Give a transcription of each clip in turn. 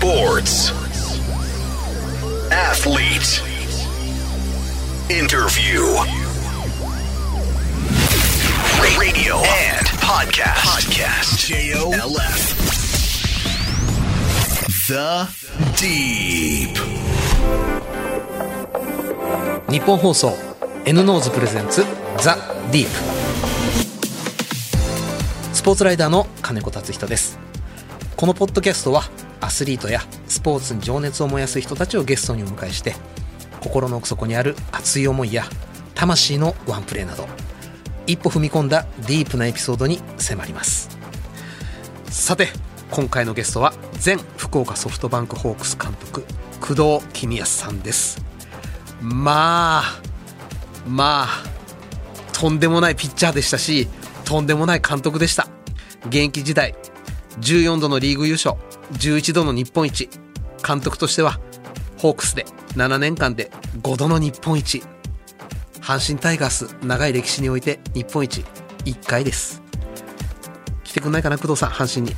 Sports. Athlete. Interview. Radio and podcast. Podcast. J-O-L-F. The Deep. 日本放送 N ノーズプレゼンツザ・ディープスポーツライダーの金子達人ですこのポッドキャストはアスリートやスポーツに情熱を燃やす人たちをゲストにお迎えして心の奥底にある熱い思いや魂のワンプレーなど一歩踏み込んだディープなエピソードに迫ります。さて今回のゲストは前福岡ソフトバンクホークス監督工藤公康さんです。まあまあとんでもないピッチャーでしたしとんでもない監督でした。現役時代14度のリーグ優勝11度の日本一。監督としてはホークスで7年間で5度の日本一。阪神タイガース長い歴史において日本一1回です。来てくんないかな工藤さん阪神に。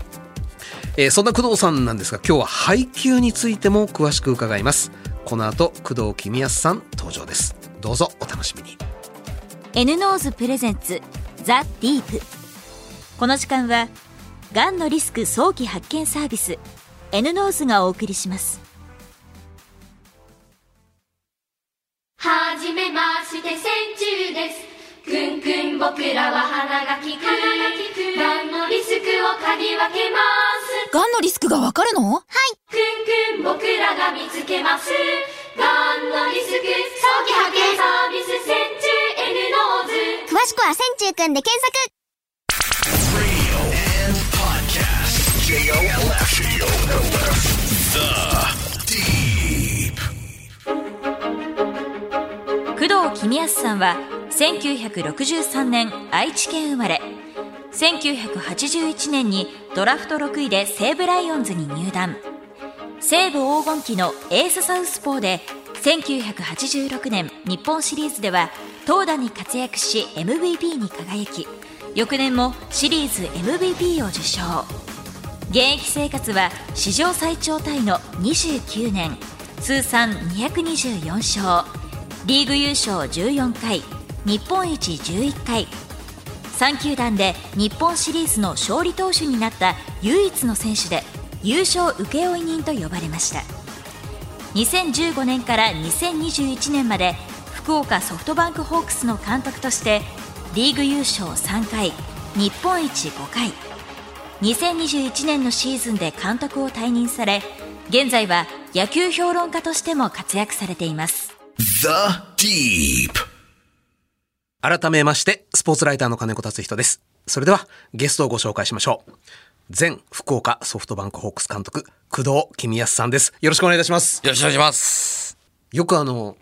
えーそんな工藤さんなんですが今日は配球についても詳しく伺います。この後工藤公康さん登場です。どうぞお楽しみに。N ノーズ presents ザ・ディープ。この時間はがんのリスク早期発見サービス N ノーズがお送りします。はじめまして線虫です。くんくん僕らは鼻がきく。がんのリスクを嗅ぎ分けます。がんのリスクがわかるの？はい。くんくん僕らが見つけます。がんのリスク早期発見サービス線虫 N ノーズ。詳しくは線虫くんで検索工藤公康さんは1963年愛知県生まれ。1981年にドラフト6位で西武ライオンズに入団。西武黄金期のエースサウスポーで1986年日本シリーズでは投打に活躍し MVP に輝き翌年もシリーズ MVP を受賞。現役生活は史上最長タイの29年通算224勝。リーグ優勝14回日本一11回。3球団で日本シリーズの勝利投手になった唯一の選手で優勝請負人と呼ばれました。2015年から2021年まで福岡ソフトバンクホークスの監督としてリーグ優勝3回日本一5回。2021年のシーズンで監督を退任され現在は野球評論家としても活躍されています。The Deep. 改めましてスポーツライターの金子達人ですそれではゲストをご紹介しましょう前福岡ソフトバンクホークス監督工藤公康さんですよろしくお願いいたしますよろしくお願いします。よくあの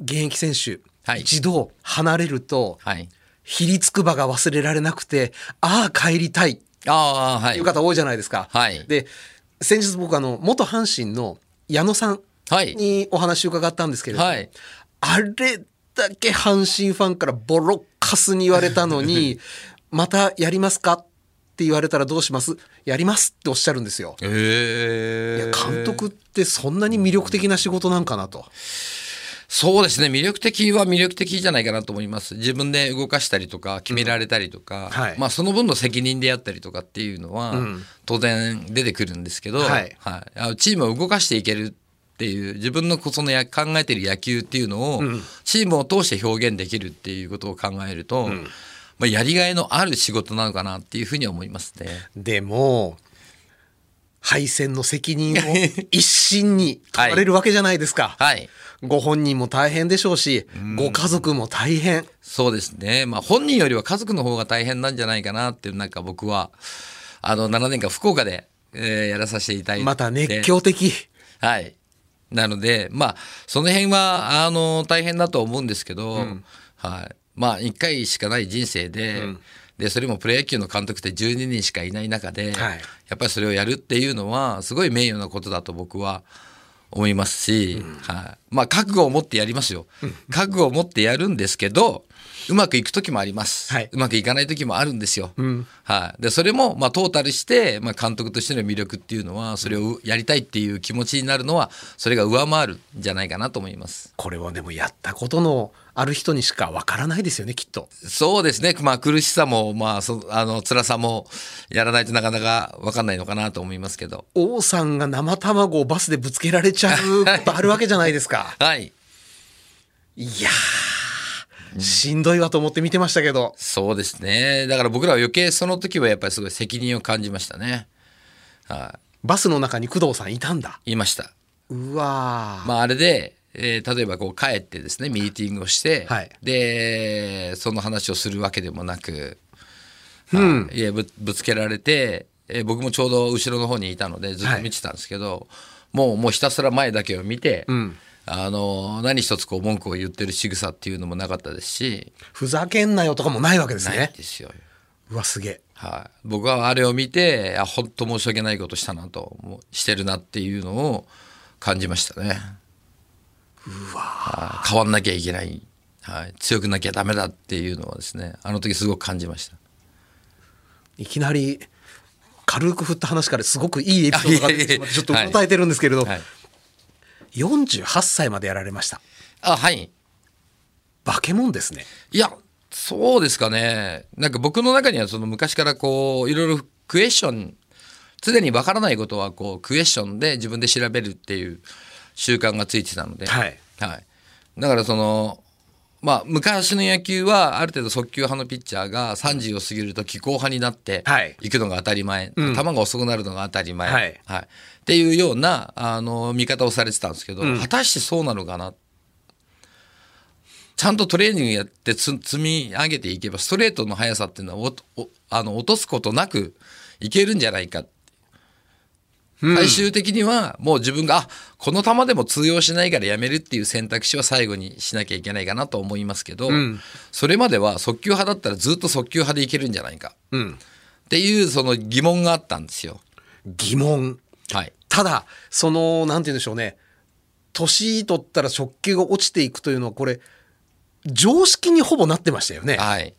現役選手、はい一度離れると、はい。ひりつく場が忘れられなくてああ帰りたいああ、はい。いう方多いじゃないですか、はいで先日僕あの元阪神の矢野さんはい。にお話を伺ったんですけれども、はい。あれだけ阪神ファンからボロッカスに言われたのに またやりますかって言われたらどうします？やりますっておっしゃるんですよ。いえや監督ってそんなに魅力的な仕事なんかなと。そうですね。魅力的は魅力的じゃないかなと思います。自分で動かしたりとか、決められたりとか、はいまあその分の責任であったりとかっていうのは、ん当然出てくるんですけど、はいあのチームを動かしていけるっていう、自分のそのや考えてる野球っていうのを、チームを通して表現できるっていうことを考えると、まあ、やりがいのある仕事なのかなっていうふうには思いますね。でも敗戦の責任を 一身に問われるわけじゃないですか。はい。ご本人も大変でしょうし、ご家族も大変。そうですね。まあ本人よりは家族の方が大変なんじゃないかなっていうなんか僕はあの7年間福岡で、えーやらさせていただいてまた熱狂的。はい。なのでまあその辺はあの大変だと思うんですけど、はい。まあ1回しかない人生で、でそれもプロ野球の監督って12人しかいない中で、はい。やっぱりそれをやるっていうのはすごい名誉なことだと僕は思いますし、はい、まあ覚悟を持ってやりますよ。覚悟を持ってやるんですけど、うまくいく時もあります。はいうまくいかない時もあるんですよ。んはい。で、それも、まあトータルして、まあ監督としての魅力っていうのは、それをやりたいっていう気持ちになるのは、それが上回るんじゃないかなと思います。これはでもやったことのある人にしかわからないですよねきっとそうですね。まあ苦しさも、まあ、そあの、辛さも、やらないとなかなか分かんないのかなと思いますけど。王さんが生卵をバスでぶつけられちゃうことあるわけじゃないですか はい。いやーしんどいわと思って見てましたけど。そうですね。だから僕らは余計その時はやっぱりすごい責任を感じましたね。はバスの中に工藤さんいたんだ。い。いました。うわー、まああれで、えー例えばこう帰ってですね、ミーティングをして、はい。で、その話をするわけでもなく、うん。はい。いやぶぶつけられて、えー僕もちょうど後ろの方にいたのでずっと見てたんですけど、もうもうひたすら前だけを見て、んあの何一つこう文句を言ってる仕草っていうのもなかったですし、ふざけんなよとかもないわけですないねですよ。うわすげえ。はい、僕はあれを見てあ本当申し訳ないことしたなともうしてるなっていうのを感じましたね。はい。変わんなきゃいけない、はい、強くなきゃダメだっていうのはですねあの時すごく感じました。いきなり軽く振った話からすごくいいエピソードが出てしまってちょっと答えてるんですけれど、はい、48歳までやられました。あはい。化け物ですね。いやそうですかね。なんか僕の中にはその昔からこういろいろクエスチョン常にわからないことはこうクエスチョンで自分で調べるっていう習慣がついてたので、はい。はい、だからそのまあ昔の野球はある程度速球派のピッチャーが30を過ぎると気候派になってはい。いくのが当たり前、うん。球が遅くなるのが当たり前、はいっていうようなあの見方をされてたんですけど、果たしてそうなのかな？ちゃんとトレーニングやってつ積み上げていけばストレートの速さっていうのはあの落とすことなくいけるんじゃないか。最終的にはもう自分があこの球でも通用しないからやめるっていう選択肢は最後にしなきゃいけないかなと思いますけど、ん。それまでは速球派だったらずっと速球派でいけるんじゃないか。うん。っていうその疑問があったんですよ。疑問はい、ただそのなんて言うんでしょうね。年取ったら食球が落ちていくというのはこれ常識にほぼなってましたよね。はい、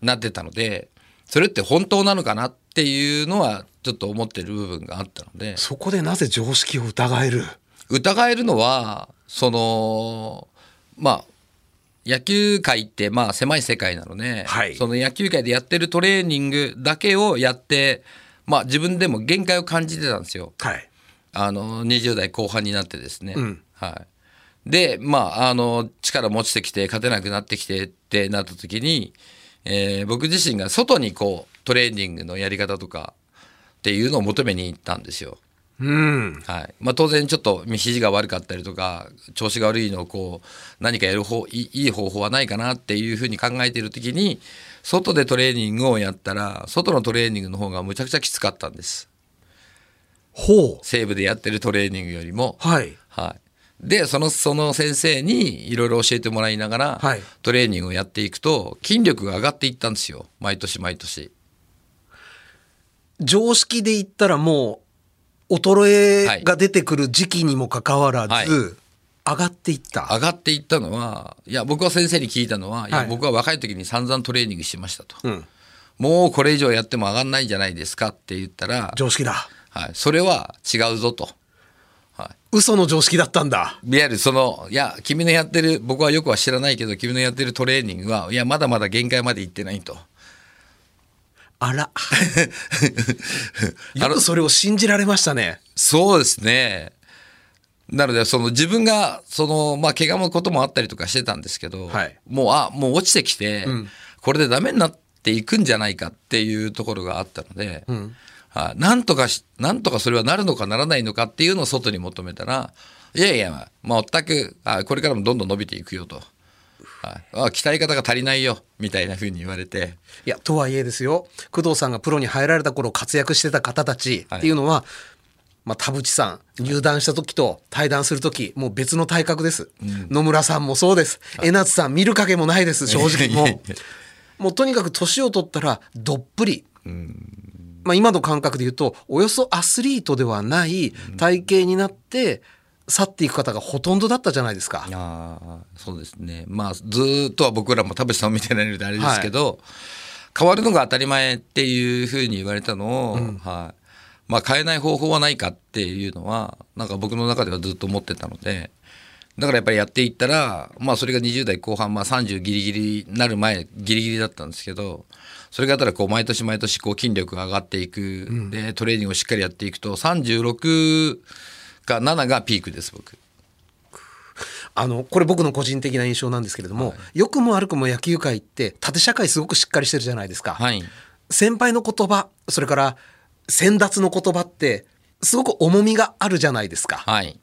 なってたのでそれって本当なのかなっていうのはちょっと思ってる部分があったので。そこでなぜ常識を疑える？疑えるのはそのまあ野球界ってまあ狭い世界なので、はい。その野球界でやってるトレーニングだけをやって、まあ、自分でも限界を感じてたんですよ。はいあの20代後半になってですね。うんはい、でまああの力も落ちてきて勝てなくなってきてってなった時に、えー僕自身が外にこうトレーニングのやり方とかっていうのを求めに行ったんですよ。うん。はい。まあ、当然ちょっと肘が悪かったりとか調子が悪いのをこう何かやる方いい方法はないかなっていうふうに考えている時に外でトレーニングをやったら外のトレーニングの方がむちゃくちゃきつかったんです。ほう。西部でやってるトレーニングよりも。はい。はい、でそのその先生にいろいろ教えてもらいながら、はい。トレーニングをやっていくと筋力が上がっていったんですよ。毎年毎年。常識で言ったらもう衰えが出てくる時期にもかかわらず、はい。上がっていった、上がっていったのはいや僕は先生に聞いたのは、い、やはい。僕は若い時に散々トレーニングしましたと、うん、もうこれ以上やっても上がんないんじゃないですかって言ったら、常識だ。はい、それは違うぞと。は嘘の常識だったんだ。い、いわゆるそのいや君のやってる僕はよくは知らないけど君のやってるトレーニングはいやまだまだ限界まで行ってないと。あら。あ のよくそれを信じられましたね。そうですね。なので、その自分が、その、まあ、怪我のこともあったりとかしてたんですけど、はい。もう、あ、もう落ちてきて、ん。これでダメになっていくんじゃないかっていうところがあったので、ん。はいなんとかし、なんとかそれはなるのかならないのかっていうのを外に求めたら、いやいや、まあ、全く、あこれからもどんどん伸びていくよと。はい、あ鍛え方が足りないよ、みたいな風に言われて、いやとはいえですよ工藤さんがプロに入られた頃活躍してた方たちっていうのは、まあ、田淵さん入団した時と対談する時もう別の体格です、野村さんもそうです。江夏さん見る影もないです正直。もうもうとにかく年を取ったらどっぷり、まあ、今の感覚で言うとおよそアスリートではない体型になって去っていく方がほとんどだったじゃないですか。ああ、そうですね。まあ、ずーっとは僕らも田淵さんを見てないのであれですけど、変わるのが当たり前っていうふうに言われたのを、はい。まあ、変えない方法はないかっていうのは、なんか僕の中ではずっと思ってたので、だからやっぱりやっていったら、まあそれが20代後半、まあ30ギリギリになる前、ギリギリだったんですけど、それがただこう毎年毎年こう筋力が上がっていく、で、トレーニングをしっかりやっていくと、36か7がピークです、僕。あの、これ僕の個人的な印象なんですけれども、良くも悪くも野球界って縦社会すごくしっかりしてるじゃないですか。はい。先輩の言葉、それから先達の言葉って、すごく重みがあるじゃないですか。はい。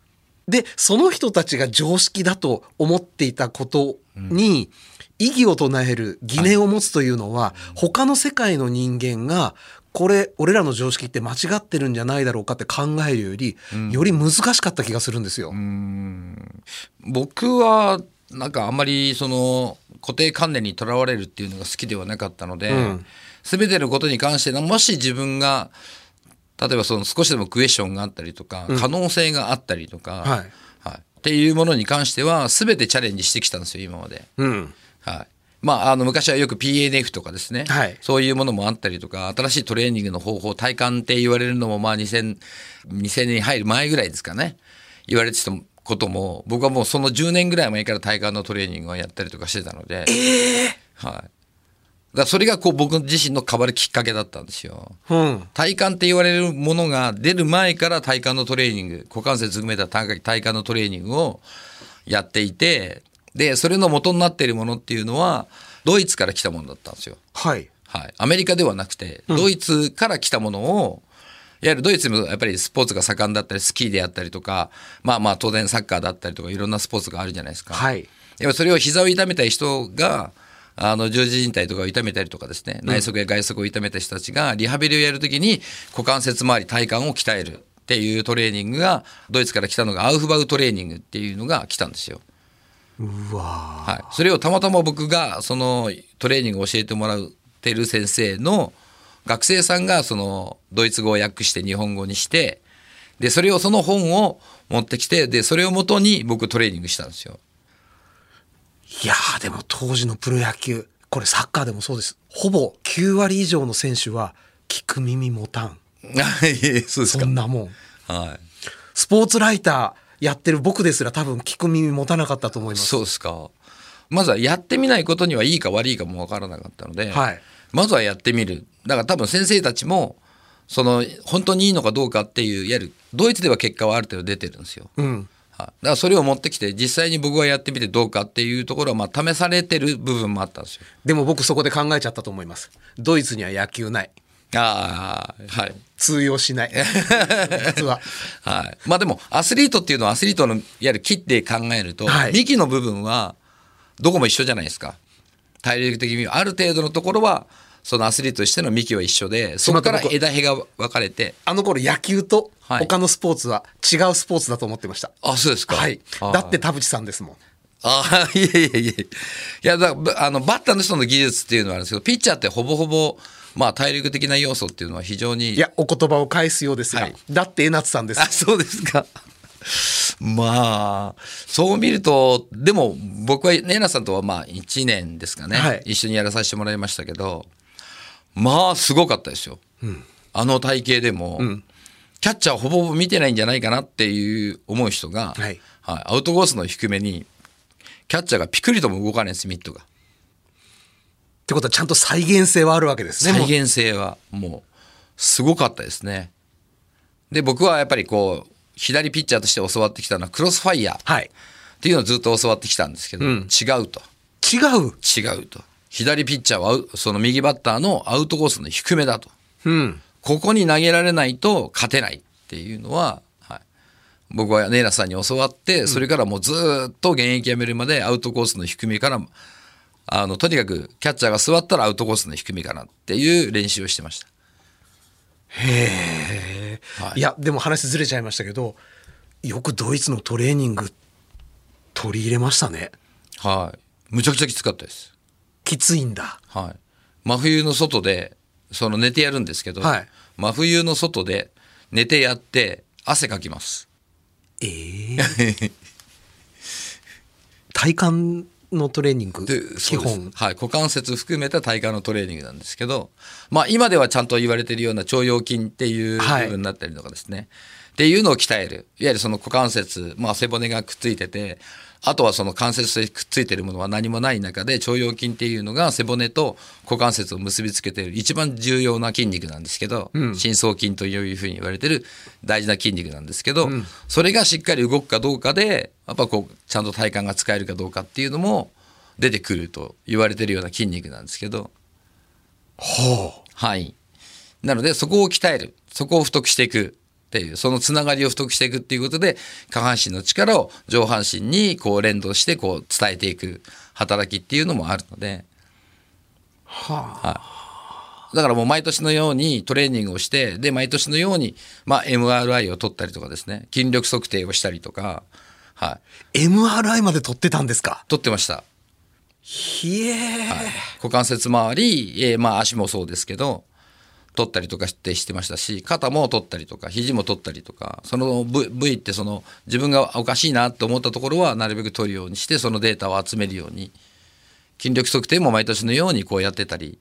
で、その人たちが常識だと思っていたことに、異議を唱える疑念を持つというのは、他の世界の人間が、これ、俺らの常識って間違ってるんじゃないだろうかって考えるより、より難しかった気がするんですよ。僕はなんかあんまりその固定観念にとらわれるっていうのが好きではなかったので、うん。全てのことに関してのもし自分が例えばその少しでもクエスチョンがあったりとか、可能性があったりとか、はい。はい。っていうものに関しては全てチャレンジしてきたんですよ今まで。うん。はいまあ、あの昔はよく PNF とかですね、はい。そういうものもあったりとか新しいトレーニングの方法体幹って言われるのもまあ 2000, 2000年に入る前ぐらいですかね。言われてたことも僕はもうその10年ぐらい前から体幹のトレーニングをやったりとかしてたので、はい、だそれがこう僕自身の変わるきっかけだったんですよ。うん。体幹って言われるものが出る前から体幹のトレーニング股関節含めた体体幹のトレーニングをやっていてでそれの元になっているものっていうのはドイツから来たものだったんですよ。はい。はい、アメリカではなくてドイツから来たものを、いわゆるドイツもやっぱりスポーツが盛んだったりスキーであったりとかまあまあ当然サッカーだったりとかいろんなスポーツがあるじゃないですか。はい。やっぱそれを膝を痛めた人があの十字靭帯とかを痛めたりとかですね内側や外側を痛めた人たちがリハビリをやるときに股関節周り体幹を鍛えるっていうトレーニングがドイツから来たのがアウフバウトレーニングっていうのが来たんですよ。うわはい、それをたまたま僕がそのトレーニングを教えてもらってる先生の学生さんがそのドイツ語を訳して日本語にしてでそれをその本を持ってきてでそれをもとに僕トレーニングしたんですよ。いやーでも当時のプロ野球、これサッカーでもそうです。ほぼ9割以上の選手は聞く耳持たん。は いそうですかそん。なもん。はい。スポーツライターやってる僕ですら多分聞く耳持たなかったと思います。そうですか。まずはやってみないことにはいいか悪いかもわからなかったので、はいまずはやってみる。だから多分先生たちも、その本当にいいのかどうかっていう、いわゆるドイツでは結果はある程度出てるんですよ。うん。はい、だからそれを持ってきて実際に僕がやってみてどうかっていうところはまあ試されてる部分もあったんですよ。でも僕そこで考えちゃったと思います。ドイツには野球ない。ああはい。通用しない。実は。はい、まあでもアスリートっていうのはアスリートのいわゆる切って考えると、はい幹の部分はどこも一緒じゃないですか体力的にある程度のところはそのアスリートとしての幹は一緒でそこから僕枝葉が分かれてあの頃野球とはい他のスポーツは違うスポーツだと思ってました。あそうですかはい。だって田淵さんですもん。ああいやいやいやいやだからあのバッターの人の技術っていうのはあるんですけどピッチャーってほぼほぼまあ体力的な要素っていうのは非常にいや、お言葉を返すようですが、はいだって江夏さんですあ。そうですか。まあ、そう見ると、でも僕はネイナさんとはまあ1年ですかね、はい一緒にやらさせてもらいましたけど、まあすごかったですよ。あの体型でも、キャッチャーほぼほぼ見てないんじゃないかなっていう思う人が、はいはいアウトコースの低めに、キャッチャーがピクリとも動かないです、ミットが。ってことはちゃんと再現性はあるわけですね。再現性はもうすごかったですね。で僕はやっぱりこう左ピッチャーとして教わってきたのはクロスファイヤーっはい。ていうのをずっと教わってきたんですけど、うん違うと違う？違うと左ピッチャーはその右バッターのアウトコースの低めだとうん。ここに投げられないと勝てないっていうのは、はい、僕はネイラさんに教わってそれからもうずっと現役辞めるまでアウトコースの低めからあのとにかくキャッチャーが座ったらアウトコースの低めかなっていう練習をしてました。へえ、はいい、やでも話ずれちゃいましたけどよくドイツのトレーニング取り入れましたねはい。むちゃくちゃきつかったです。きついんだはい。真冬の外で、その寝てやるんですけど、はい真冬の外で寝てやって汗かきます。ええ 体幹のトレーニングで基本。はい、股関節含めた体幹のトレーニングなんですけど、まあ、今ではちゃんと言われているような腸腰筋っていうはい。部分になったりとかですね、っていうのを鍛える。いわゆるその股関節、まあ、背骨がくっついててあとはその関節でくっついてるものは何もない中で腸腰筋っていうのが背骨と股関節を結びつけている一番重要な筋肉なんですけど、深層筋というふうに言われてる大事な筋肉なんですけど、それがしっかり動くかどうかでやっぱこうちゃんと体幹が使えるかどうかっていうのも出てくると言われてるような筋肉なんですけど。はい。なのでそこを鍛える。そこを太くしていくっていうそのつながりを太くしていくっていうことで下半身の力を上半身にこう連動してこう伝えていく働きっていうのもあるので。だからもう毎年のようにトレーニングをしてで毎年のように、まあ、MRI を取ったりとかですね。筋力測定をしたりとか、はい、MRI まで取ってたんですか？取ってました。ひえ、股関節周り、えーまあ足もそうですけど取ったりとかしてしてましたし肩も取ったりとか肘も取ったりとかその部部位ってその自分がおかしいなと思ったところはなるべく取るようにしてそのデータを集めるように筋力測定も毎年のようにこうやってたり。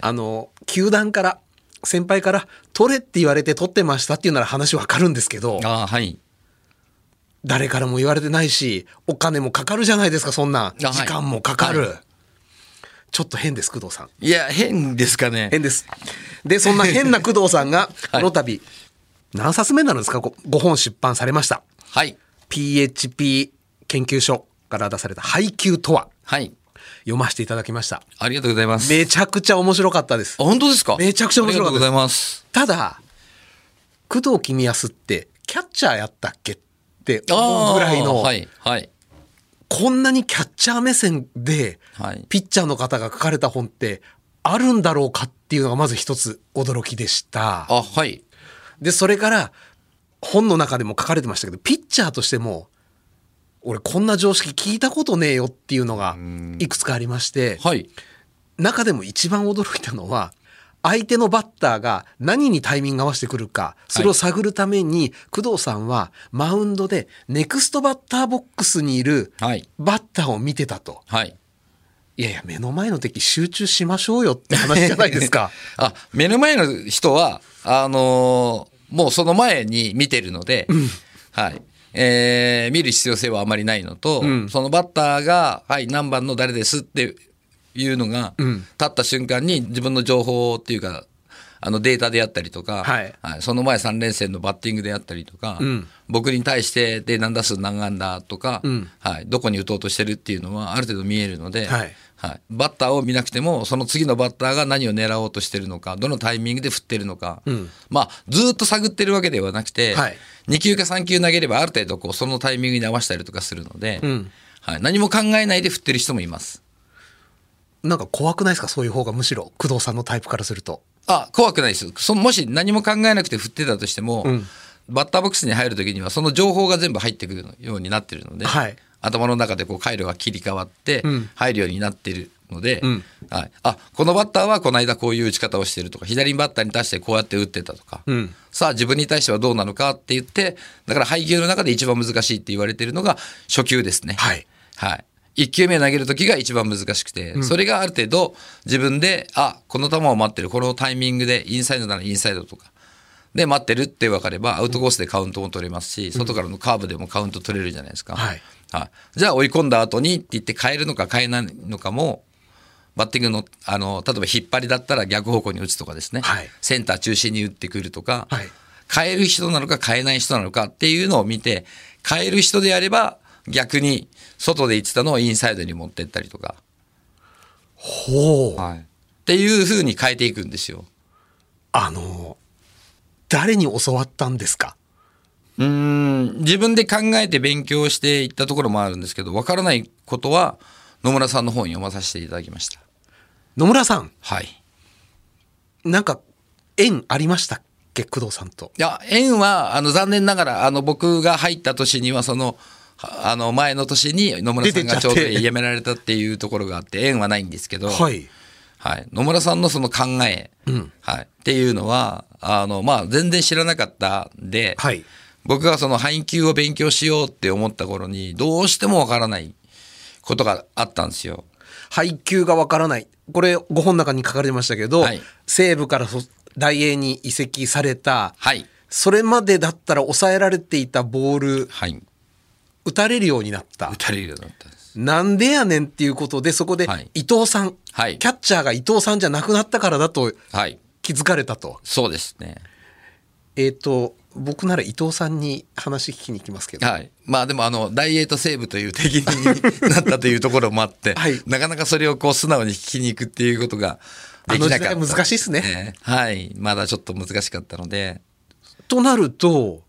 あの球団から先輩から取れって言われて取ってましたっていうなら話わかるんですけどああはい。誰からも言われてないしお金もかかるじゃないですかそんな時間もかかる、はいちょっと変です工藤さん。いや変ですかね。変です。でそんな変な工藤さんが この度、何冊目になるんですか？5, 本出版されました。はい。PHP 研究所から出された配給とは。はい。読ませていただきました。ありがとうございます。めちゃくちゃ面白かったです。あ本当ですか？めちゃくちゃ面白かったです。ありがとうございます。ただ工藤公康ってキャッチャーやったっけって思うぐらいの、はいはいこんなにキャッチャー目線ではい。ピッチャーの方が書かれた本ってあるんだろうかっていうのがまず一つ驚きでした。あはい。でそれから本の中でも書かれてましたけどピッチャーとしても俺こんな常識聞いたことねえよっていうのがいくつかありましてはい。中でも一番驚いたのは相手のバッターが何にタイミング合わせてくるかそれを探るために工藤さんはマウンドでネクストバッターボックスにいるはい。バッターを見てたと。はい。いやいや目の前の敵集中しましょうよって話じゃないですか。あ目の前の人はあのーもうその前に見てるので、はい。えー見る必要性はあまりないのと、ん。そのバッターが「はい何番の誰です」っていうのが、ん。立った瞬間に自分の情報っていうかあのデータであったりとか、はい。その前3連戦のバッティングであったりとか、ん。僕に対してで何打数何安打とか、ん。はい、どこに打とうとしてるっていうのはある程度見えるので、はい。はい、バッターを見なくてもその次のバッターが何を狙おうとしてるのかどのタイミングで振ってるのか、ん。まあずっと探ってるわけではなくて、はい。2球か3球投げればある程度こうそのタイミングに合わせたりとかするので、ん。はい、何も考えないで振ってる人もいます。なんか怖くないですか？そういう方がむしろ工藤さんのタイプからすると。あ怖くないですそのもし何も考えなくて振ってたとしても、んバッターボックスに入る時にはその情報が全部入ってくるようになってるので、はい頭の中でこう回路が切り替わってん入るようになってるので、んはい、あこのバッターはこの間こういう打ち方をしてるとか左バッターに対してこうやって打ってたとか、んさあ自分に対してはどうなのかって言ってだから配球の中で一番難しいって言われてるのが初球ですね。はい。はい。1球目投げる時が一番難しくて、それがある程度自分で、あ、この球を待ってる、このタイミングでインサイドならインサイドとか、で待ってるって分かれば、アウトコースでカウントも取れますし、外からのカーブでもカウント取れるじゃないですか。はい。はい。じゃあ追い込んだ後にって言って変えるのか変えないのかも、バッティングの、あの、例えば引っ張りだったら逆方向に打つとかですね。はいセンター中心に打ってくるとか、はい変える人なのか変えない人なのかっていうのを見て、変える人であれば逆に外で言ってたのをインサイドに持ってったりとか、ほう。はい、っていう風に変えていくんですよ。あの、誰に教わったんですか？うーん自分で考えて勉強していったところもあるんですけど、わからないことは野村さんの本読まさせていただきました。野村さん、はい。なんか縁ありましたっけ？工藤さんと。いや、縁は、あの、残念ながら、あの、僕が入った年には、その、はあの、前の年に野村さんがちょうど辞められたっていうところがあって、縁はないんですけど、はい。はい。野村さんのその考え、んはい。っていうのは、あの、まあ、全然知らなかったんで、はい。僕がその配球を勉強しようって思った頃に、どうしてもわからないことがあったんですよ。配球がわからない。これ、ご本の中に書かれてましたけど、はい西武からそ大英に移籍された、はい。それまでだったら抑えられていたボール、はい。打たれるようになった打。たれるようになったんです。なんでやねんっていうことで、そこではい伊藤さん、はいキャッチャーが伊藤さんじゃなくなったからだとはい。気づかれたと。そうですね。えっ、と、僕なら伊藤さんに話聞きに行きますけど、はい。まあでもあの、大英と西武という敵になったというところもあって、はいなかなかそれをこう素直に聞きに行くっていうことができなかった。あの時代難しいっすねええはい。まだちょっと難しかったので、となると、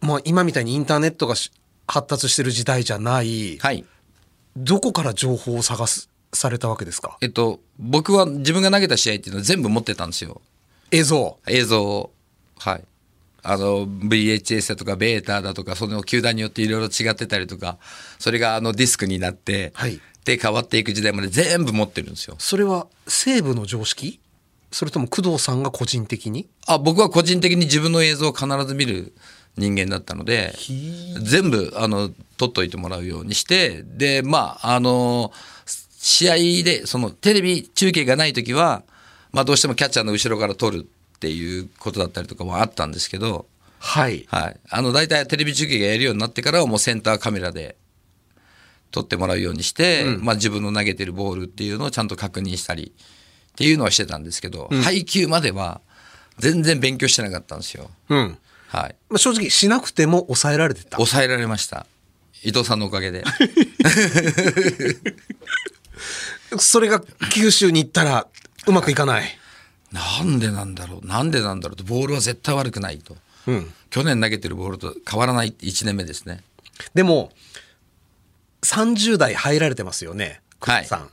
まあ、今みたいにインターネットがし発達してる時代じゃない、はい。どこから情報を探すされたわけですか？えっと、僕は自分が投げた試合っていうのを全部持ってたんですよ。映像？映像を。はい。あの、VHS だとか、ベータだとか、その球団によっていろいろ違ってたりとか、それがあのディスクになって、はいで、変わっていく時代まで全部持ってるんですよ。それは西部の常識？それとも工藤さんが個人的に？あ僕は個人的に自分の映像を必ず見る人間だったので全部あの撮っといてもらうようにしてでまああの試合でそのテレビ中継がない時は、まあ、どうしてもキャッチャーの後ろから撮るっていうことだったりとかもあったんですけど、はい。はい、あの大体テレビ中継がやるようになってからはもうセンターカメラで撮ってもらうようにして、まあ、自分の投げてるボールっていうのをちゃんと確認したりっていうのはしてたんですけど、配球までは全然勉強してなかったんですよ。うん。はい。まあ、正直しなくても抑えられてた。抑えられました。伊藤さんのおかげで。それが九州に行ったらうまくいかない。なんでなんだろうなんでなんだろうとボールは絶対悪くないと。うん。去年投げてるボールと変わらないって1年目ですね。でも、30代入られてますよね、工藤さん。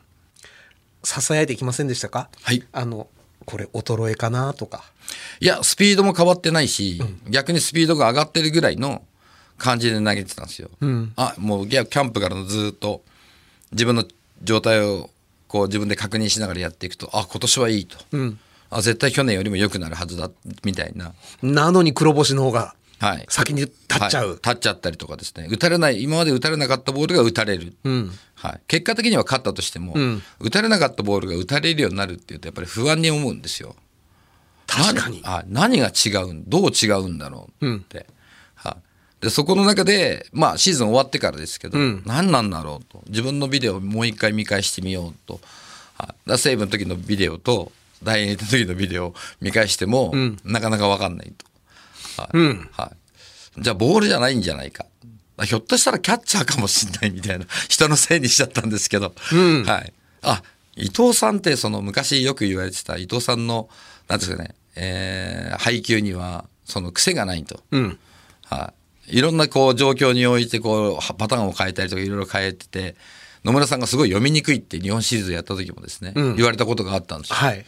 支えていきませんでしたか？はいあの、これ衰えかなとか。いや、スピードも変わってないし、逆にスピードが上がってるぐらいの感じで投げてたんですよ。あ、もうキャンプからのずっと自分の状態をこう自分で確認しながらやっていくと、あ、今年はいいと。あ、絶対去年よりも良くなるはずだ、みたいな。なのに黒星の方がはい。先に立っちゃう。はい立っちゃったりとかですね。打たれない、今まで打たれなかったボールが打たれる。はい。結果的には勝ったとしても、打たれなかったボールが打たれるようになるっていうと、やっぱり不安に思うんですよ。確かに。あ何が違うんどう違うんだろうって、はい、でそこの中でまあシーズン終わってからですけど、何なんだろうと。自分のビデオをもう一回見返してみようと、は西武の時のビデオと大英の時のビデオを見返しても、なかなか分かんないと、はい。はい、じゃあボールじゃないんじゃないかあひょっとしたらキャッチャーかもしれないみたいな人のせいにしちゃったんですけど、はい、あ伊藤さんってその昔よく言われてた伊藤さんのなんですかね、えー配球にはその癖がないと、はい、いろんなこう状況においてこうはパターンを変えたりとかいろいろ変えてて野村さんがすごい読みにくいって日本シリーズやった時もですね、言われたことがあったんですよ。はい。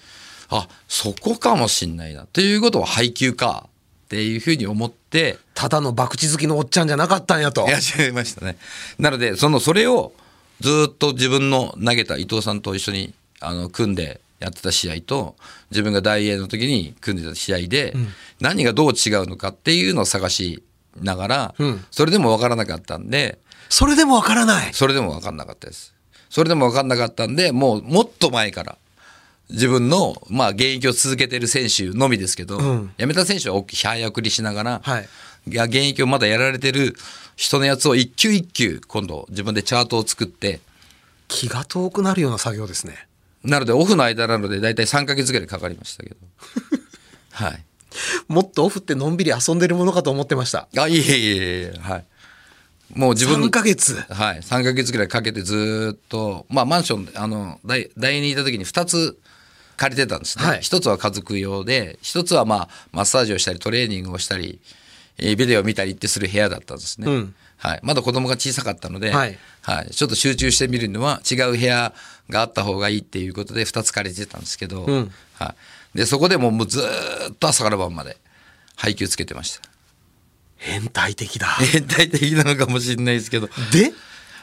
あそこかもしんないな。ということは配球かっていうふうに思ってただの博打好きのおっちゃんじゃなかったんやと。いらっしゃいましたね。なので、その、それをずっと自分の投げた伊藤さんと一緒にあの組んでやってた試合と、自分が大英の時に組んでた試合で、何がどう違うのかっていうのを探しながら、それでも分からなかったんで、それでもわからない。それでも分かんなかったです。それでも分かんなかったんで、もうもっと前から、自分の、まあ、現役を続けてる選手のみですけど、辞めた選手は大きい早送りしながら、はいいや現役をまだやられてる人のやつを一球一球今度自分でチャートを作って気が遠くなるような作業ですね。なのでオフの間なので大体3ヶ月ぐらいかかりましたけど はいもっとオフってのんびり遊んでるものかと思ってました。あいえいえいえはいもう自分の3ヶ月。はい、3ヶ月ぐらいかけてずーっと、まあ、マンションあの大大にいた時に2つ借りてたんですね、はい。一つは家族用で一つはまあマッサージをしたりトレーニングをしたり、えービデオを見たりってする部屋だったんですね、うん。はい、まだ子供が小さかったので、はい。ちょっと集中して見るのは違う部屋があった方がいいっていうことで2つ借りてたんですけど、ん。はい、でそこでもうもうずーっと朝から晩まで配給つけてました。変態的だ。変態的なのかもしれないですけど。で？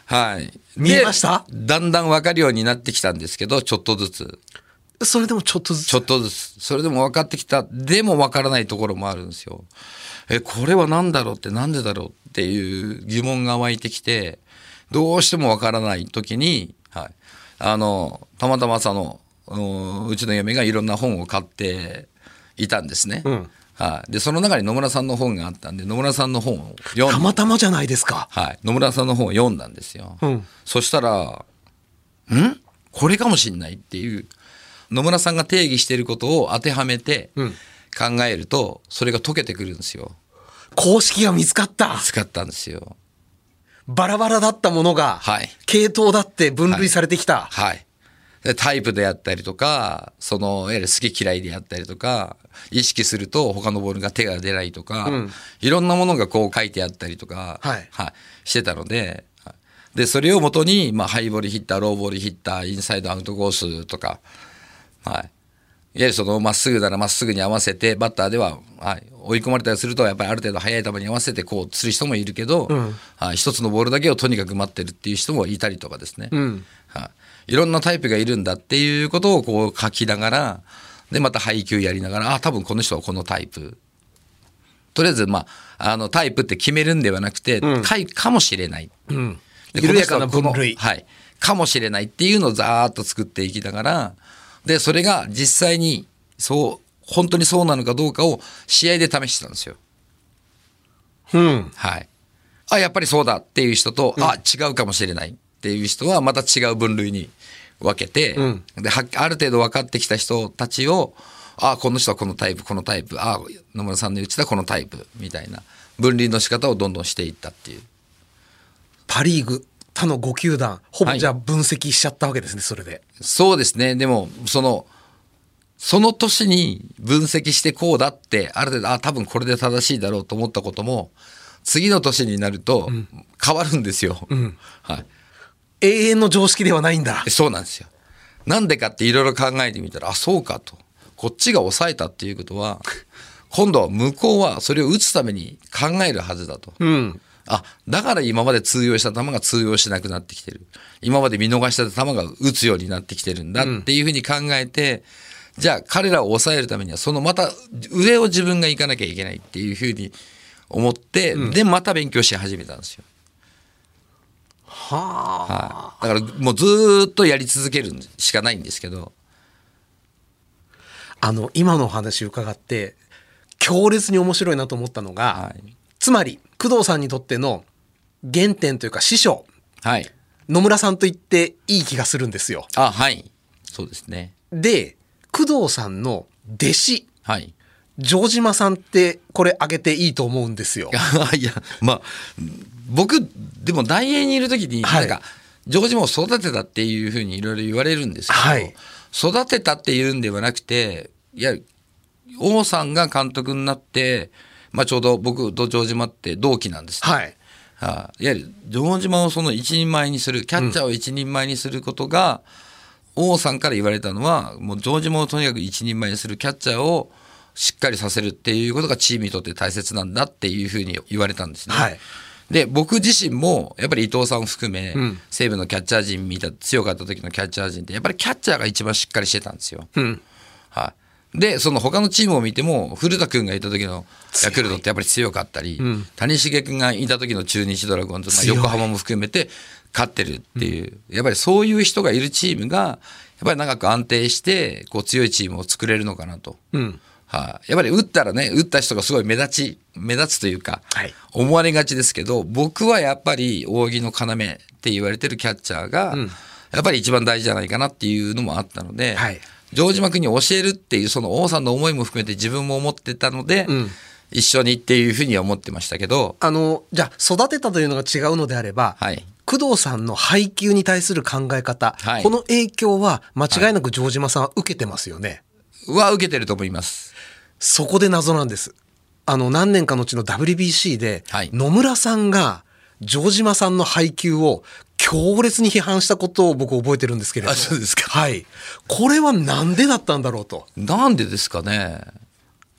はい。見えました？でだんだん分かるようになってきたんですけど、ちょっとずつ。それでもちょっとずつ。ちょっとずつ。それでも分かってきた。でも分からないところもあるんですよ。え、これは何だろうってなんでだろうっていう疑問が湧いてきて、どうしても分からない時に、はい。あの、たまたまその、うちの嫁がいろんな本を買っていたんですね。んはい。で、その中に野村さんの本があったんで、野村さんの本を読んたまたまじゃないですか。はい。野村さんの本を読んだんですよ。うんそしたら、ん？これかもしんないっていう、野村さんが定義していることを当てはめてうん考えると、それが解けてくるんですよ。公式が見つかった。使ったんですよ。バラバラだったものが、はい系統だって分類されてきた。はい。でタイプであったりとか、その、いわゆる好き嫌いであったりとか、意識すると他のボールが手が出ないとか、うんいろんなものがこう書いてあったりとか、はいしてたので、はいで、それをもとに、まあ、ハイボールヒッター、ローボールヒッター、インサイドアウトコースとか、はい。いわゆるそのまっすぐならまっすぐに合わせて、バッターでは、はい、追い込まれたりすると、やっぱりある程度速い球に合わせてこうする人もいるけど、はい、一つのボールだけをとにかく待ってるっていう人もいたりとかですね。んはい、いろんなタイプがいるんだっていうことをこう書きながら、で、また配球やりながら、あ、多分この人はこのタイプ。とりあえず、まあ、あの、タイプって決めるんではなくて、かいかもしれない。うん。で緩やかな分類。はい。かもしれないっていうのをざーっと作っていきながら、で、それが実際に、そう、本当にそうなのかどうかを試合で試してたんですよ。うん。はい。あ、やっぱりそうだっていう人と、あ、違うかもしれないっていう人はまた違う分類に分けて、うんで、はある程度分かってきた人たちを、あ、この人はこのタイプ、このタイプ、あ、野村さんの言ってたこのタイプみたいな分類の仕方をどんどんしていったっていう。パリーグ、他の5球団、ほぼはいじゃあ分析しちゃったわけですね、それで。そうですね。でも、その、その年に分析してこうだって、ある程度、あ、多分これで正しいだろうと思ったことも、次の年になると変わるんですよ。はい。永遠の常識ではないんだ。そうなんですよ。なんでかっていろいろ考えてみたら、あ、そうかと。こっちが抑えたっていうことは、今度は向こうはそれを打つために考えるはずだと。うん。あ、だから今まで通用した球が通用しなくなってきてる。今まで見逃した球が打つようになってきてるんだっていうふうに考えて、じゃあ彼らを抑えるためには、そのまた上を自分が行かなきゃいけないっていうふうに思って、で、また勉強し始めたんですよ。はあ。はい。だからもうずーっとやり続けるしかないんですけど、あの、今のお話伺って、強烈に面白いなと思ったのが、はい。つまり、工藤さんにとっての原点というか師匠、はい。野村さんと言っていい気がするんですよ。あ、はい。そうですね。で、工藤さんの弟子、はい。城島さんってこれ挙げていいと思うんですよ。いや、まあ、僕、でも大英にいる時に、はいなんか、城島を育てたっていうふうにいろいろ言われるんですけど、はい育てたっていうんではなくて、いや、王さんが監督になって、まあちょうど僕と城島って同期なんですね。はい。はい、いわゆる城島をその一人前にするキャッチャーを一人前にすることが、王さんから言われたのはもう城島をとにかく一人前にするキャッチャーをしっかりさせるっていうことがチームにとって大切なんだっていうふうに言われたんですね。はいで僕自身もやっぱり伊藤さんを含め、ん西武のキャッチャー陣見た強かった時のキャッチャー陣ってやっぱりキャッチャーが一番しっかりしてたんですよ。うん。はい、でその他のチームを見ても古田君がいた時のヤクルトってやっぱり強かったり、谷繁君がいた時の中日ドラゴンズ、まあ、横浜も含めて勝ってるっていう、やっぱりそういう人がいるチームがやっぱり長く安定してこう強いチームを作れるのかなと。うん。はい、やっぱり打ったらね打った人がすごい目立ち目立つというか、はい。思われがちですけど僕はやっぱり扇の要って言われてるキャッチャーが、やっぱり一番大事じゃないかなっていうのもあったので、はい城島君に教えるっていうその王さんの思いも含めて自分も思ってたので、ん一緒にっていうふうには思ってましたけど、あの、じゃあ育てたというのが違うのであれば、はい、工藤さんの配球に対する考え方、はいこの影響は間違いなく城島さんは受けてますよね。は受けてると思います。そこで謎なんです。あの、何年かのうちの WBC で、はい野村さんが城島さんの配球を強烈に批判したことを僕覚えてるんですけれども。あそうですかはい。これはなんでだったんだろうと。なんでですかね。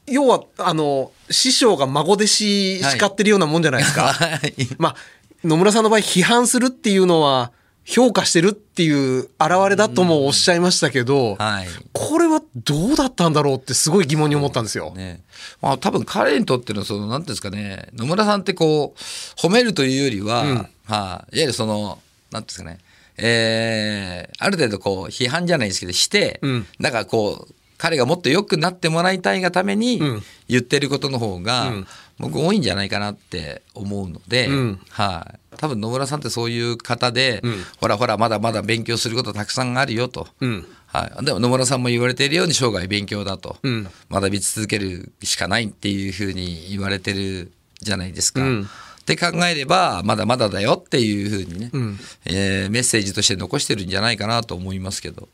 要は、あの、師匠が孫弟子叱ってるようなもんじゃないですか。はいまあ、野村さんの場合批判するっていうのは評価してるっていう現れだともおっしゃいましたけど、はい。これはどうだったんだろうってすごい疑問に思ったんですよ。ね。まあ多分彼にとってのその、なんていうんですかね、野村さんってこう、褒めるというよりは、はい、いわゆるその、なんていうんですかね、えー、ある程度こう、批判じゃないですけど、して、うんなんかこう、彼がもっと良くなってもらいたいがためにん言ってることの方が、うん僕多いんじゃないかなって思うので、うんはい。多分野村さんってそういう方で、んほらほらまだまだ勉強することたくさんあるよと。うん。はい、でも野村さんも言われているように生涯勉強だと、うん学び続けるしかないっていうふうに言われてるじゃないですか。うんって考えればまだまだだよっていうふうにね、んえーメッセージとして残してるんじゃないかなと思いますけど。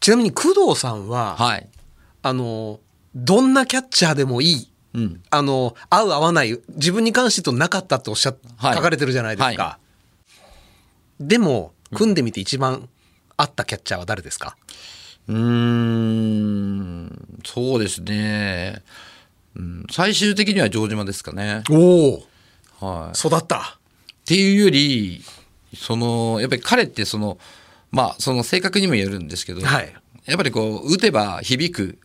ちなみに工藤さんは、はい。あの、どんなキャッチャーでもいい。うん。あの、合う合わない、自分に関してとなかったっておっしゃっ、はい書かれてるじゃないですか。はでも、組んでみて一番合ったキャッチャーは誰ですか、うーん、そうですね。うん、最終的には城島ですかね。おおはい。育った。っていうよりそのやっぱり彼ってそのまあその性格にもよるんですけど、はいやっぱりこう打てば響く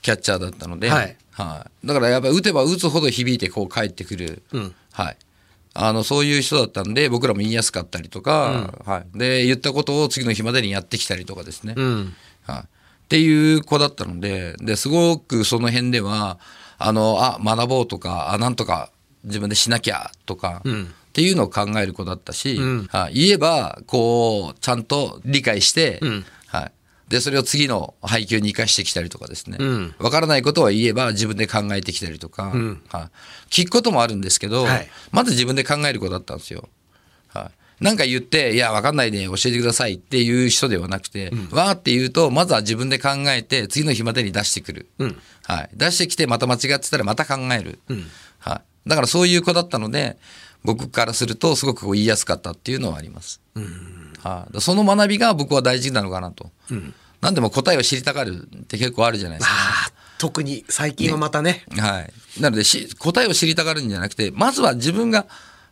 キャッチャーだったので、はいはい。だからやっぱり打てば打つほど響いてこう返ってくる、うん。はい、あのそういう人だったんで僕らも言いやすかったりとか、はい、で言ったことを次の日までにやってきたりとかですね、うん。はい、っていう子だったのでですごくその辺ではあのあ学ぼうとかあなんとか自分でしなきゃとか、ん。っていうのを考える子だったし、ん。はい、言えばこうちゃんと理解して、でそれを次の配給に生かしてきたりとかですね、うん。分からないことは言えば自分で考えてきたりとか、ん。はい、聞くこともあるんですけど、はい。まず自分で考える子だったんですよ。はい、なんか言って、いや、わかんないね、教えてくださいっていう人ではなくて、わーって言うと、まずは自分で考えて、次の日までに出してくる。はい、出してきて、また間違ってたらまた考える。はい、だからそういう子だったので、僕からすると、すごく言いやすかったっていうのはあります。はい、その学びが僕は大事なのかなと。なんでも答えを知りたがるって結構あるじゃないですか。ああ、特に最近はまたね。はい。なのでし、答えを知りたがるんじゃなくて、まずは自分が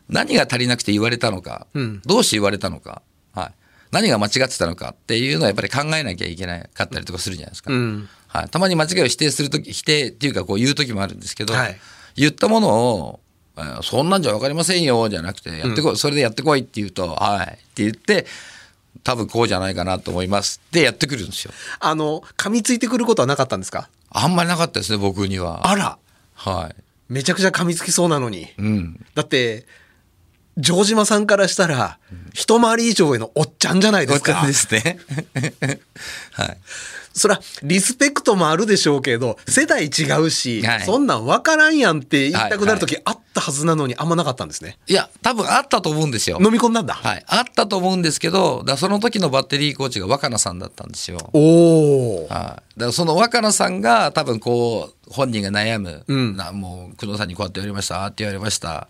何が足りなくて言われたのか、んどうして言われたのか、はい。何が間違ってたのかっていうのはやっぱり考えなきゃいけなかったりとかするじゃないですか。んはい。たまに間違いを否定するとき、否定っていうかこう言うときもあるんですけど、はい言ったものを、えーそんなんじゃ分かりませんよ、じゃなくて、やってこい、それでやってこいって言うと、はい。って言って、多分こうじゃないかなと思いますってやってくるんですよ。あの、噛みついてくることはなかったんですか？あんまりなかったですね、僕には。あら、はい。めちゃくちゃ噛みつきそうなのに。うん。だって、城島さんからしたら、一回り以上へのおっちゃんじゃないですか。ですね。はい。そら、リスペクトもあるでしょうけど、世代違うし、はいそんなん分からんやんって言いたくなる時あったはずなのにあんまなかったんですね。いや、多分あったと思うんですよ。飲み込んだんだ。はい。あったと思うんですけど、だその時のバッテリーコーチが若菜さんだったんですよ。おお。はい。だからその若菜さんが多分こう、本人が悩む。うんなもう、工藤さんにこうやって言われました、ああって言われました。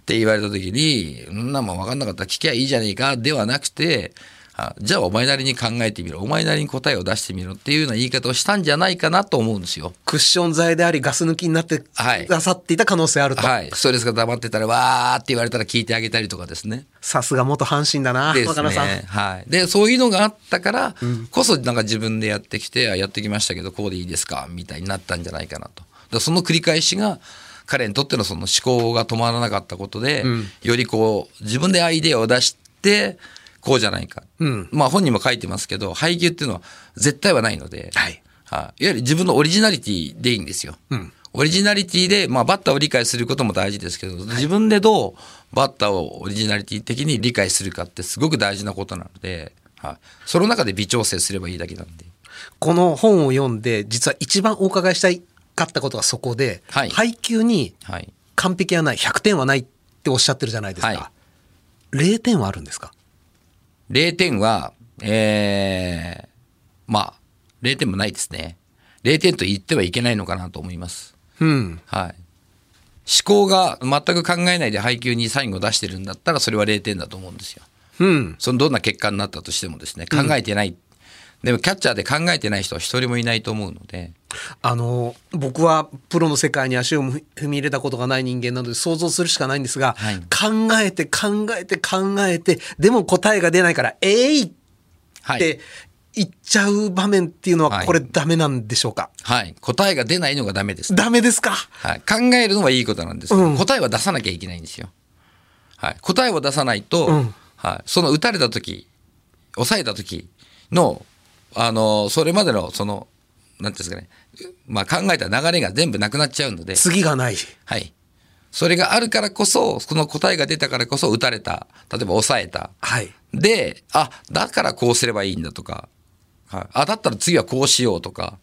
って言われた時に、そんなもん分かんなかったら聞きゃいいじゃねえか、ではなくて、あじゃあお前なりに考えてみろ。お前なりに答えを出してみろっていうような言い方をしたんじゃないかなと思うんですよ。クッション材でありガス抜きになってくはいださっていた可能性あると。はい。ストレスが溜まってたら、わーって言われたら聞いてあげたりとかですね。さすが元阪神だな、です若菜さん。ね。はい。で、そういうのがあったから、こそなんか自分でやってきて、あやってきましたけど、こうでいいですかみたいになったんじゃないかなと。だその繰り返しが、彼にとってのその思考が止まらなかったことで、よりこう、自分でアイデアを出して、こうじゃないか。うんまあ本人も書いてますけど、配給っていうのは絶対はないので、はいはい、いわゆる自分のオリジナリティでいいんですよ。んオリジナリティで、まあ、バッターを理解することも大事ですけど、自分でどうバッターをオリジナリティ的に理解するかってすごく大事なことなので、はい、その中で微調整すればいいだけなんで。この本を読んで、実は一番お伺いしたいかったことがそこで、はい配給にはい。完璧はない、100点はないっておっしゃってるじゃないですか。は0点はあるんですか？0点は、えー、まあ、0点もないですね。0点と言ってはいけないのかなと思います。うん。はい。思考が全く考えないで配給にサインを出してるんだったら、それは0点だと思うんですよ。うん。そのどんな結果になったとしてもですね、考えてない。でもキャッチャーで考えてない人は一人もいないと思うので、あの僕はプロの世界に足を踏み入れたことがない人間なので想像するしかないんですが、はい考えて考えて考えてでも答えが出ないから「えい!」はい。って言っちゃう場面っていうのははいこれダメなんでしょうか、はい。答えが出ないのがダメです。ダメですか？はい。考えるのはいいことなんですけど、うん答えは出さなきゃいけないんですよ。はい。答えを出さないと、うんはい。その打たれた時、抑えた時の、あの、それまでの、その、なんていうんですかね、まあ考えた流れが全部なくなっちゃうので、次がないはい。それがあるからこそ、その答えが出たからこそ打たれた、例えば抑えた。はいで、あ、だからこうすればいいんだとか、はい、あ、だったら次はこうしようとか、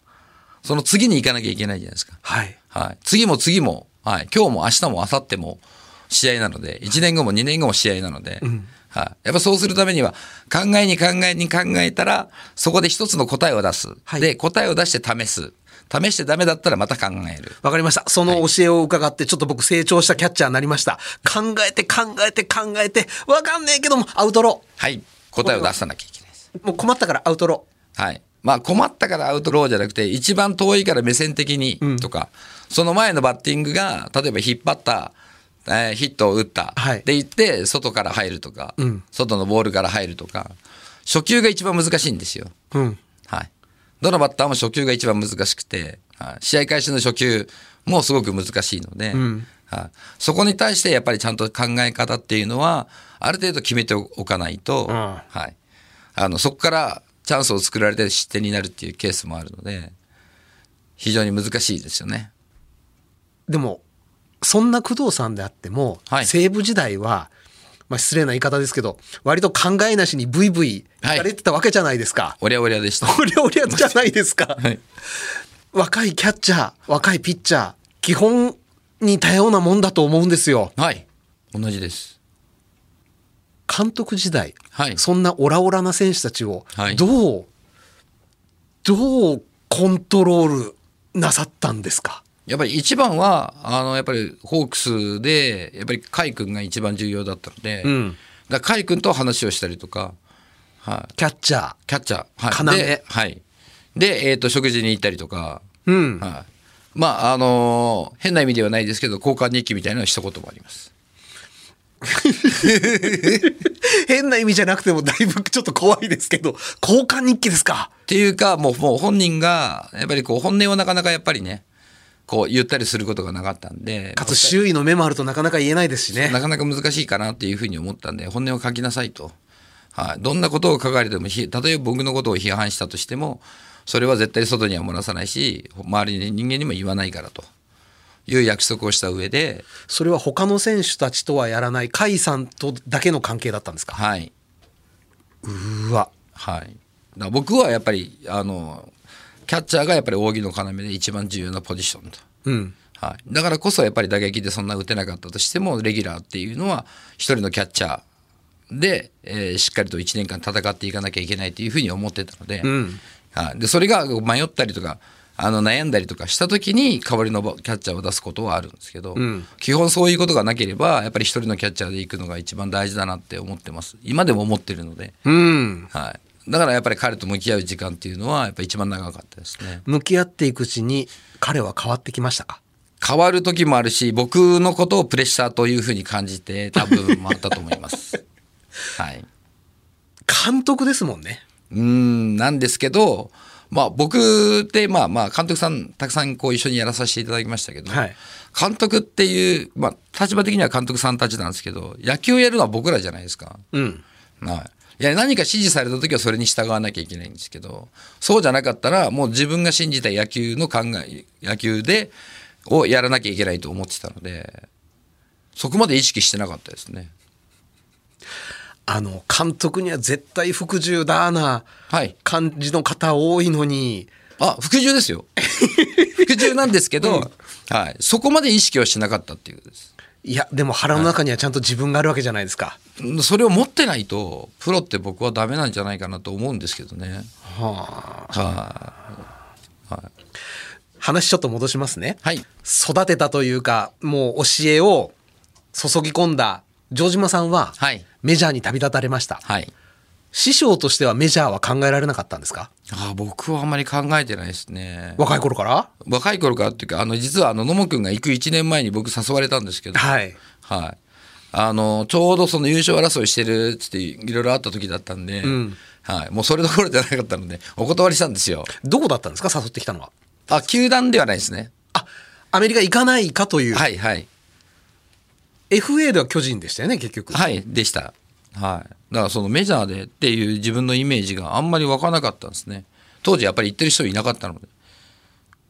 その次に行かなきゃいけないじゃないですか。はいはい。次も次も、はい。今日も明日も明後日も試合なので、1年後も2年後も試合なので、はい。やっぱそうするためには、考えに考えに考えたら、そこで一つの答えを出す。はいで、答えを出して試す。試してダメだったらまた考える。わかりました。その教えを伺って、ちょっと僕成長したキャッチャーになりました。考えて考えて考えて、わかんねえけども、アウトロはい。答えを出さなきゃいけないです。ー。もう困ったからアウトロはい。まあ困ったからアウトローじゃなくて、一番遠いから目線的にとか、その前のバッティングが、例えば引っ張った、えーヒットを打った、はいで言って、外から入るとか、ん外のボールから入るとか、初球が一番難しいんですよ。ー。うん。はい。どのバッターも初球が一番難しくて、はい、試合開始の初球もすごく難しいので、はい、そこに対してやっぱりちゃんと考え方っていうのは、ある程度決めておかないと、はい。あの、そこからチャンスを作られて失点になるっていうケースもあるので、非常に難しいですよね。でも、そんな工藤さんであっても、はい西武時代は、まあ失礼な言い方ですけど、割と考えなしにブイブイはいやれてたわけじゃないですか。おりゃおりゃでした。おりゃおりゃじゃないですか。はい。若いキャッチャー、若いピッチャー、基本に多様なもんだと思うんですよ。はい。同じです。監督時代、はいそんなオラオラな選手たちをはいどう、どうコントロールなさったんですか？やっぱり一番は、あの、やっぱりホークスで、やっぱり甲斐君が一番重要だったので、うんだ甲斐君と話をしたりとか、はい。キャッチャー。キャッチャー。はい。要で、はい。で、えっ、と、食事に行ったりとか、うん。はい。まあ、あのー変な意味ではないですけど、交換日記みたいなのをしたこともあります。変な意味じゃなくてもだいぶちょっと怖いですけど、交換日記ですかっていうか、もう、もう本人が、やっぱりこう、本音をなかなかやっぱりね、こう、言ったりすることがなかったんで、かつ周囲の目もあるとなかなか言えないですしね。なかなか難しいかなっていうふうに思ったんで、本音を書きなさいと。はい。どんなことを書かれても、ひ例えば僕のことを批判したとしても、それは絶対外には漏らさないし、周りの人間にも言わないからという約束をした上で、それは他の選手たちとはやらない甲斐さんとだけの関係だったんですか？はい。うわ。はい。僕はやっぱり、あの、キャッチャーがやっぱり扇の要で一番重要なポジションと。うん。はい。だからこそやっぱり打撃でそんな打てなかったとしても、レギュラーっていうのは一人のキャッチャーで、えーしっかりと1年間戦っていかなきゃいけないというふうに思ってたので、んはい。で、それが迷ったりとか、あの悩んだりとかした時に代わりのキャッチャーを出すことはあるんですけど、ん基本そういうことがなければやっぱり一人のキャッチャーで行くのが一番大事だなって思ってます今でも思ってるので、うん。はい、だからやっぱり彼と向き合う時間っていうのはやっぱ一番長かったですね向き合っていくうちに彼は変わってきましたか？変わる時もあるし僕のことをプレッシャーというふうに感じて多分もあったと思います はい監督ですもんね。うーんなんですけどまあ僕ってまあまあ監督さんたくさんこう一緒にやらさせていただきましたけど、はい監督っていうまあ立場的には監督さんたちなんですけど野球をやるのは僕らじゃないですか。うん。はい。いや何か指示された時はそれに従わなきゃいけないんですけどそうじゃなかったらもう自分が信じた野球の考え野球でをやらなきゃいけないと思ってたのでそこまで意識してなかったですね。あの、監督には絶対服従だなはい。感じの方多いのに、あ服従ですよ。服従なんですけど、はい、そこまで意識はしなかったっていうです。いや、でも腹の中にはちゃんと自分があるわけじゃないですか。それを持ってないとプロって僕はダメなんじゃないかなと思うんですけどね。はあ、は話ちょっと戻しますね。い。はい。育てたというか、もう教えを注ぎ込んだ城島さんは、はい。メジャーに旅立たれました。はい。師匠としてはメジャーは考えられなかったんですか？あ僕はあんまり考えてないですね。若い頃から？若い頃からっていうか、あの、実はあの、野茂くんが行く1年前に僕誘われたんですけど、はい。はい。あの、ちょうどその優勝争いしてるっつっていろいろあった時だったんで、んはい。もうそれどころじゃなかったので、お断りしたんですよ。どこだったんですか？誘ってきたのは。あ、球団ではないですね。あ、アメリカ行かないかという。はいはい。FA では巨人でしたよね、結局。はい、でした。はい。だからそのメジャーでっていう自分のイメージがあんまり湧かなかったんですね。当時やっぱり行ってる人いなかったので。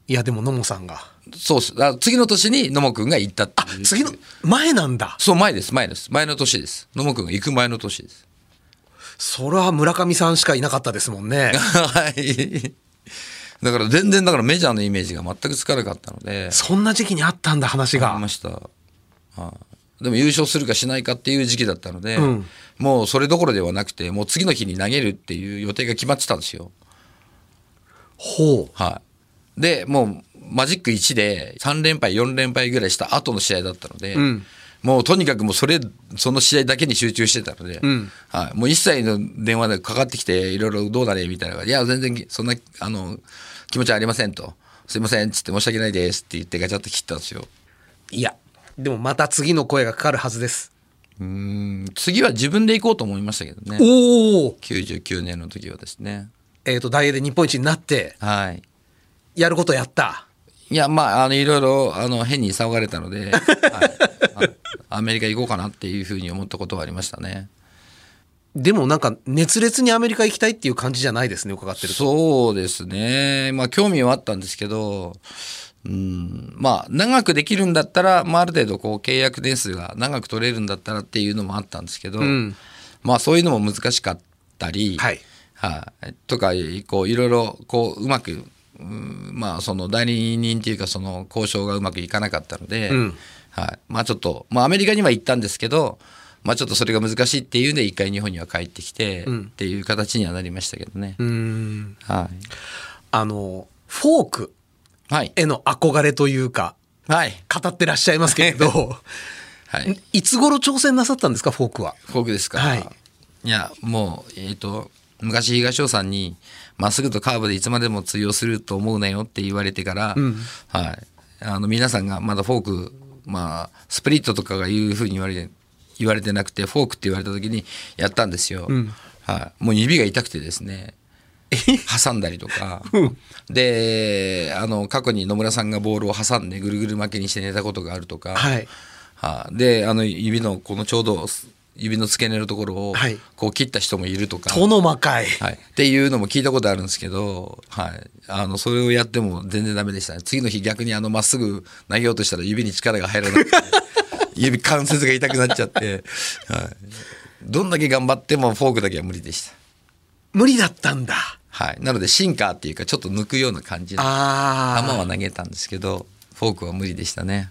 いや、でも野茂さんが。そうっす。だから次の年に野茂くんが行ったっていう。次の、前なんだ。そう、前です、前です。前の年です。野茂くんが行く前の年です。それは村上さんしかいなかったですもんね。はい。だから全然だからメジャーのイメージが全くつかなかったので。そんな時期にあったんだ、話ありがま。した。はい。でも優勝するかしないかっていう時期だったので、うんもうそれどころではなくて、もう次の日に投げるっていう予定が決まってたんですよ。ほう。はい。で、もうマジック1で3連敗、4連敗ぐらいした後の試合だったので、んもうとにかくもうそれ、その試合だけに集中してたので、んはい。もう一切の電話でかかってきて、いろいろどうなれみたいな。いや、全然そんな、あの、気持ちはありませんと。すいません、つって申し訳ないですって言ってガチャって切ったんですよ。いや、でもまた次の声がかかるはずです。うーん、次は自分で行こうと思いましたけどね。おお。99年の時はですね。えっ、と、大英で日本一になって、はい。やることやった。いや、まあ、あの、いろいろ、あの、変に騒がれたので、はいあアメリカ行こうかなっていうふうに思ったことはありましたね。でもなんか熱烈にアメリカ行きたいっていう感じじゃないですね、伺ってると。そうですね。まあ、興味はあったんですけど、うん、まあ、長くできるんだったら、まあ、ある程度、こう、契約年数が長く取れるんだったらっていうのもあったんですけど、んまあ、そういうのも難しかったり、はい。はい、とかこういろいろこううまく、うんまあその代理人っていうかその交渉がうまくいかなかったので、うん。はい、まあちょっと、まあ、アメリカには行ったんですけど、まあ、ちょっとそれが難しいっていうんで一回日本には帰ってきて、ん。っていう形にはなりましたけどね。はあの、フォークへの憧れというか、はい。語ってらっしゃいますけれど、はい、いつ頃挑戦なさったんですか、フォークは？フォークですか、はい。いやもうえっ、と昔東尾さんにまっすぐとカーブでいつまでも通用すると思うなよって言われてから、はい、あの皆さんがまだフォークまあスプリットとかがいうふうに言われて言われてなくてフォークって言われた時にやったんですよ、はい、もう指が痛くてですね。挟んだりとか。であの過去に野村さんがボールを挟んでぐるぐる巻きにして寝たことがあるとか、はい。はい、であの指のこのちょうど指の付け根のところをはいこう切った人もいるとか、殿魔界。はい、っていうのも聞いたことあるんですけど、はい、あのそれをやっても全然ダメでしたね次の日逆にあのまっすぐ投げようとしたら指に力が入らなくて 指関節が痛くなっちゃって、はい、どんだけ頑張ってもフォークだけは無理でした。無理だったんだ。はい、なのでシンカーっていうかちょっと抜くような感じの球。は投げたんですけどフォークは無理でしたね。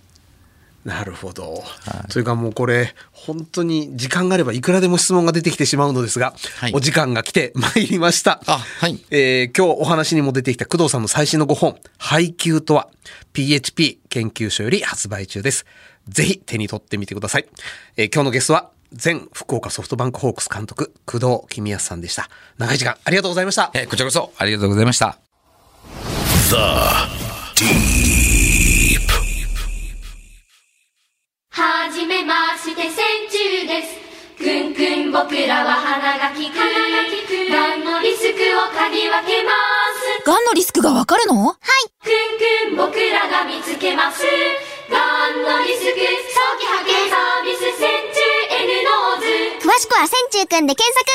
なるほど。というかもうこれ、本当に時間があればいくらでも質問が出てきてしまうのですが、はいお時間が来てまいりました。あはいえー今日お話にも出てきた工藤さんの最新のご本、配給とは、PHP 研究所より発売中です。ぜひ手に取ってみてください。えー今日のゲストは、前福岡ソフトバンクホークス監督、工藤公康さんでした。長い時間ありがとうございました。えこちらこそありがとうございました。のリスクがわかるの？はい。くんくん僕らが見つけます。がんのリスク？早期発見サービス線虫 N ノーズ。詳しくは線虫くんで検索。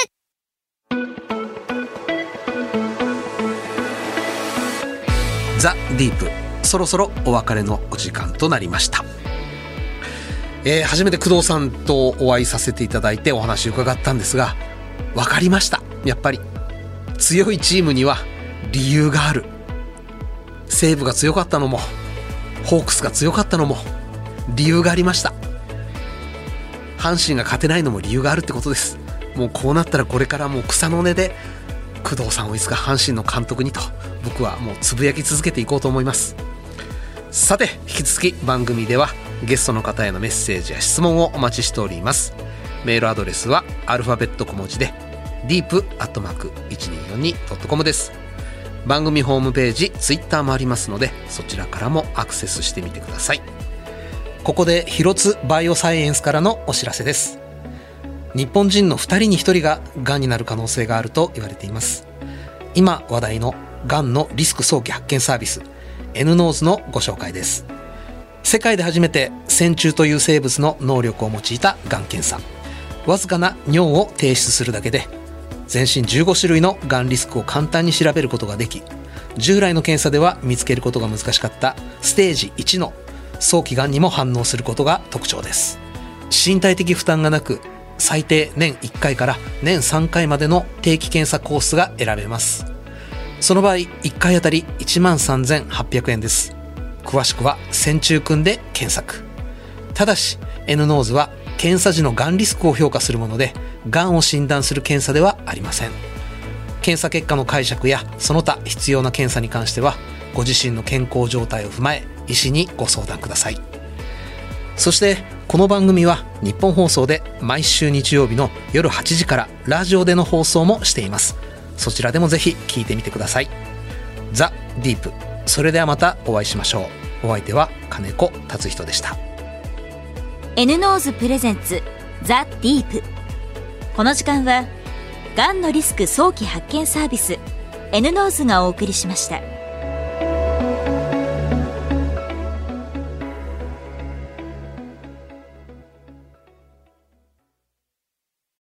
ザ・ディープ。そろそろお別れのお時間となりました、えー初めて工藤さんとお会いさせていただいてお話伺ったんですが分かりました。やっぱり強いチームには理由がある。西武が強かったのもホークスが強かったのも理由がありました。阪神が勝てないのも理由があるってことです。もうこうなったらこれからもう草の根で工藤さんをいつか阪神の監督にと僕はもうつぶやき続けていこうと思います。さて引き続き番組ではゲストの方へのメッセージや質問をお待ちしております。メールアドレスはアルファベット小文字で deep.1242.com です。番組ホームページ Twitter もありますのでそちらからもアクセスしてみてください。ここで広津バイオサイエンスからのお知らせです。日本人の2人に1人ががんになる可能性があると言われています。今話題のがんのリスク早期発見サービス N ノーズのご紹介です。世界で初めて線虫という生物の能力を用いたがん検査。わずかな尿を提出するだけで全身15種類のがんリスクを簡単に調べることができ従来の検査では見つけることが難しかったステージ1の早期がんにも反応することが特徴です。身体的負担がなく最低年1回から年3回までの定期検査コースが選べます。その場合1回あたり1万3800円です。詳しくは線虫くんで検索。ただし N ノーズは検査時のがんリスクを評価するものでがんを診断する検査ではありません。検査結果の解釈やその他必要な検査に関してはご自身の健康状態を踏まえ医師にご相談ください。そしてこの番組は日本放送で毎週日曜日の夜8時からラジオでの放送もしています。そちらでもぜひ聞いてみてください。ザ・ディープ。それではまたお会いしましょう。お相手は金子達仁でした。N ノーズプレゼンツザ・ディープこの時間はがんのリスク早期発見サービス N ノーズがお送りしました。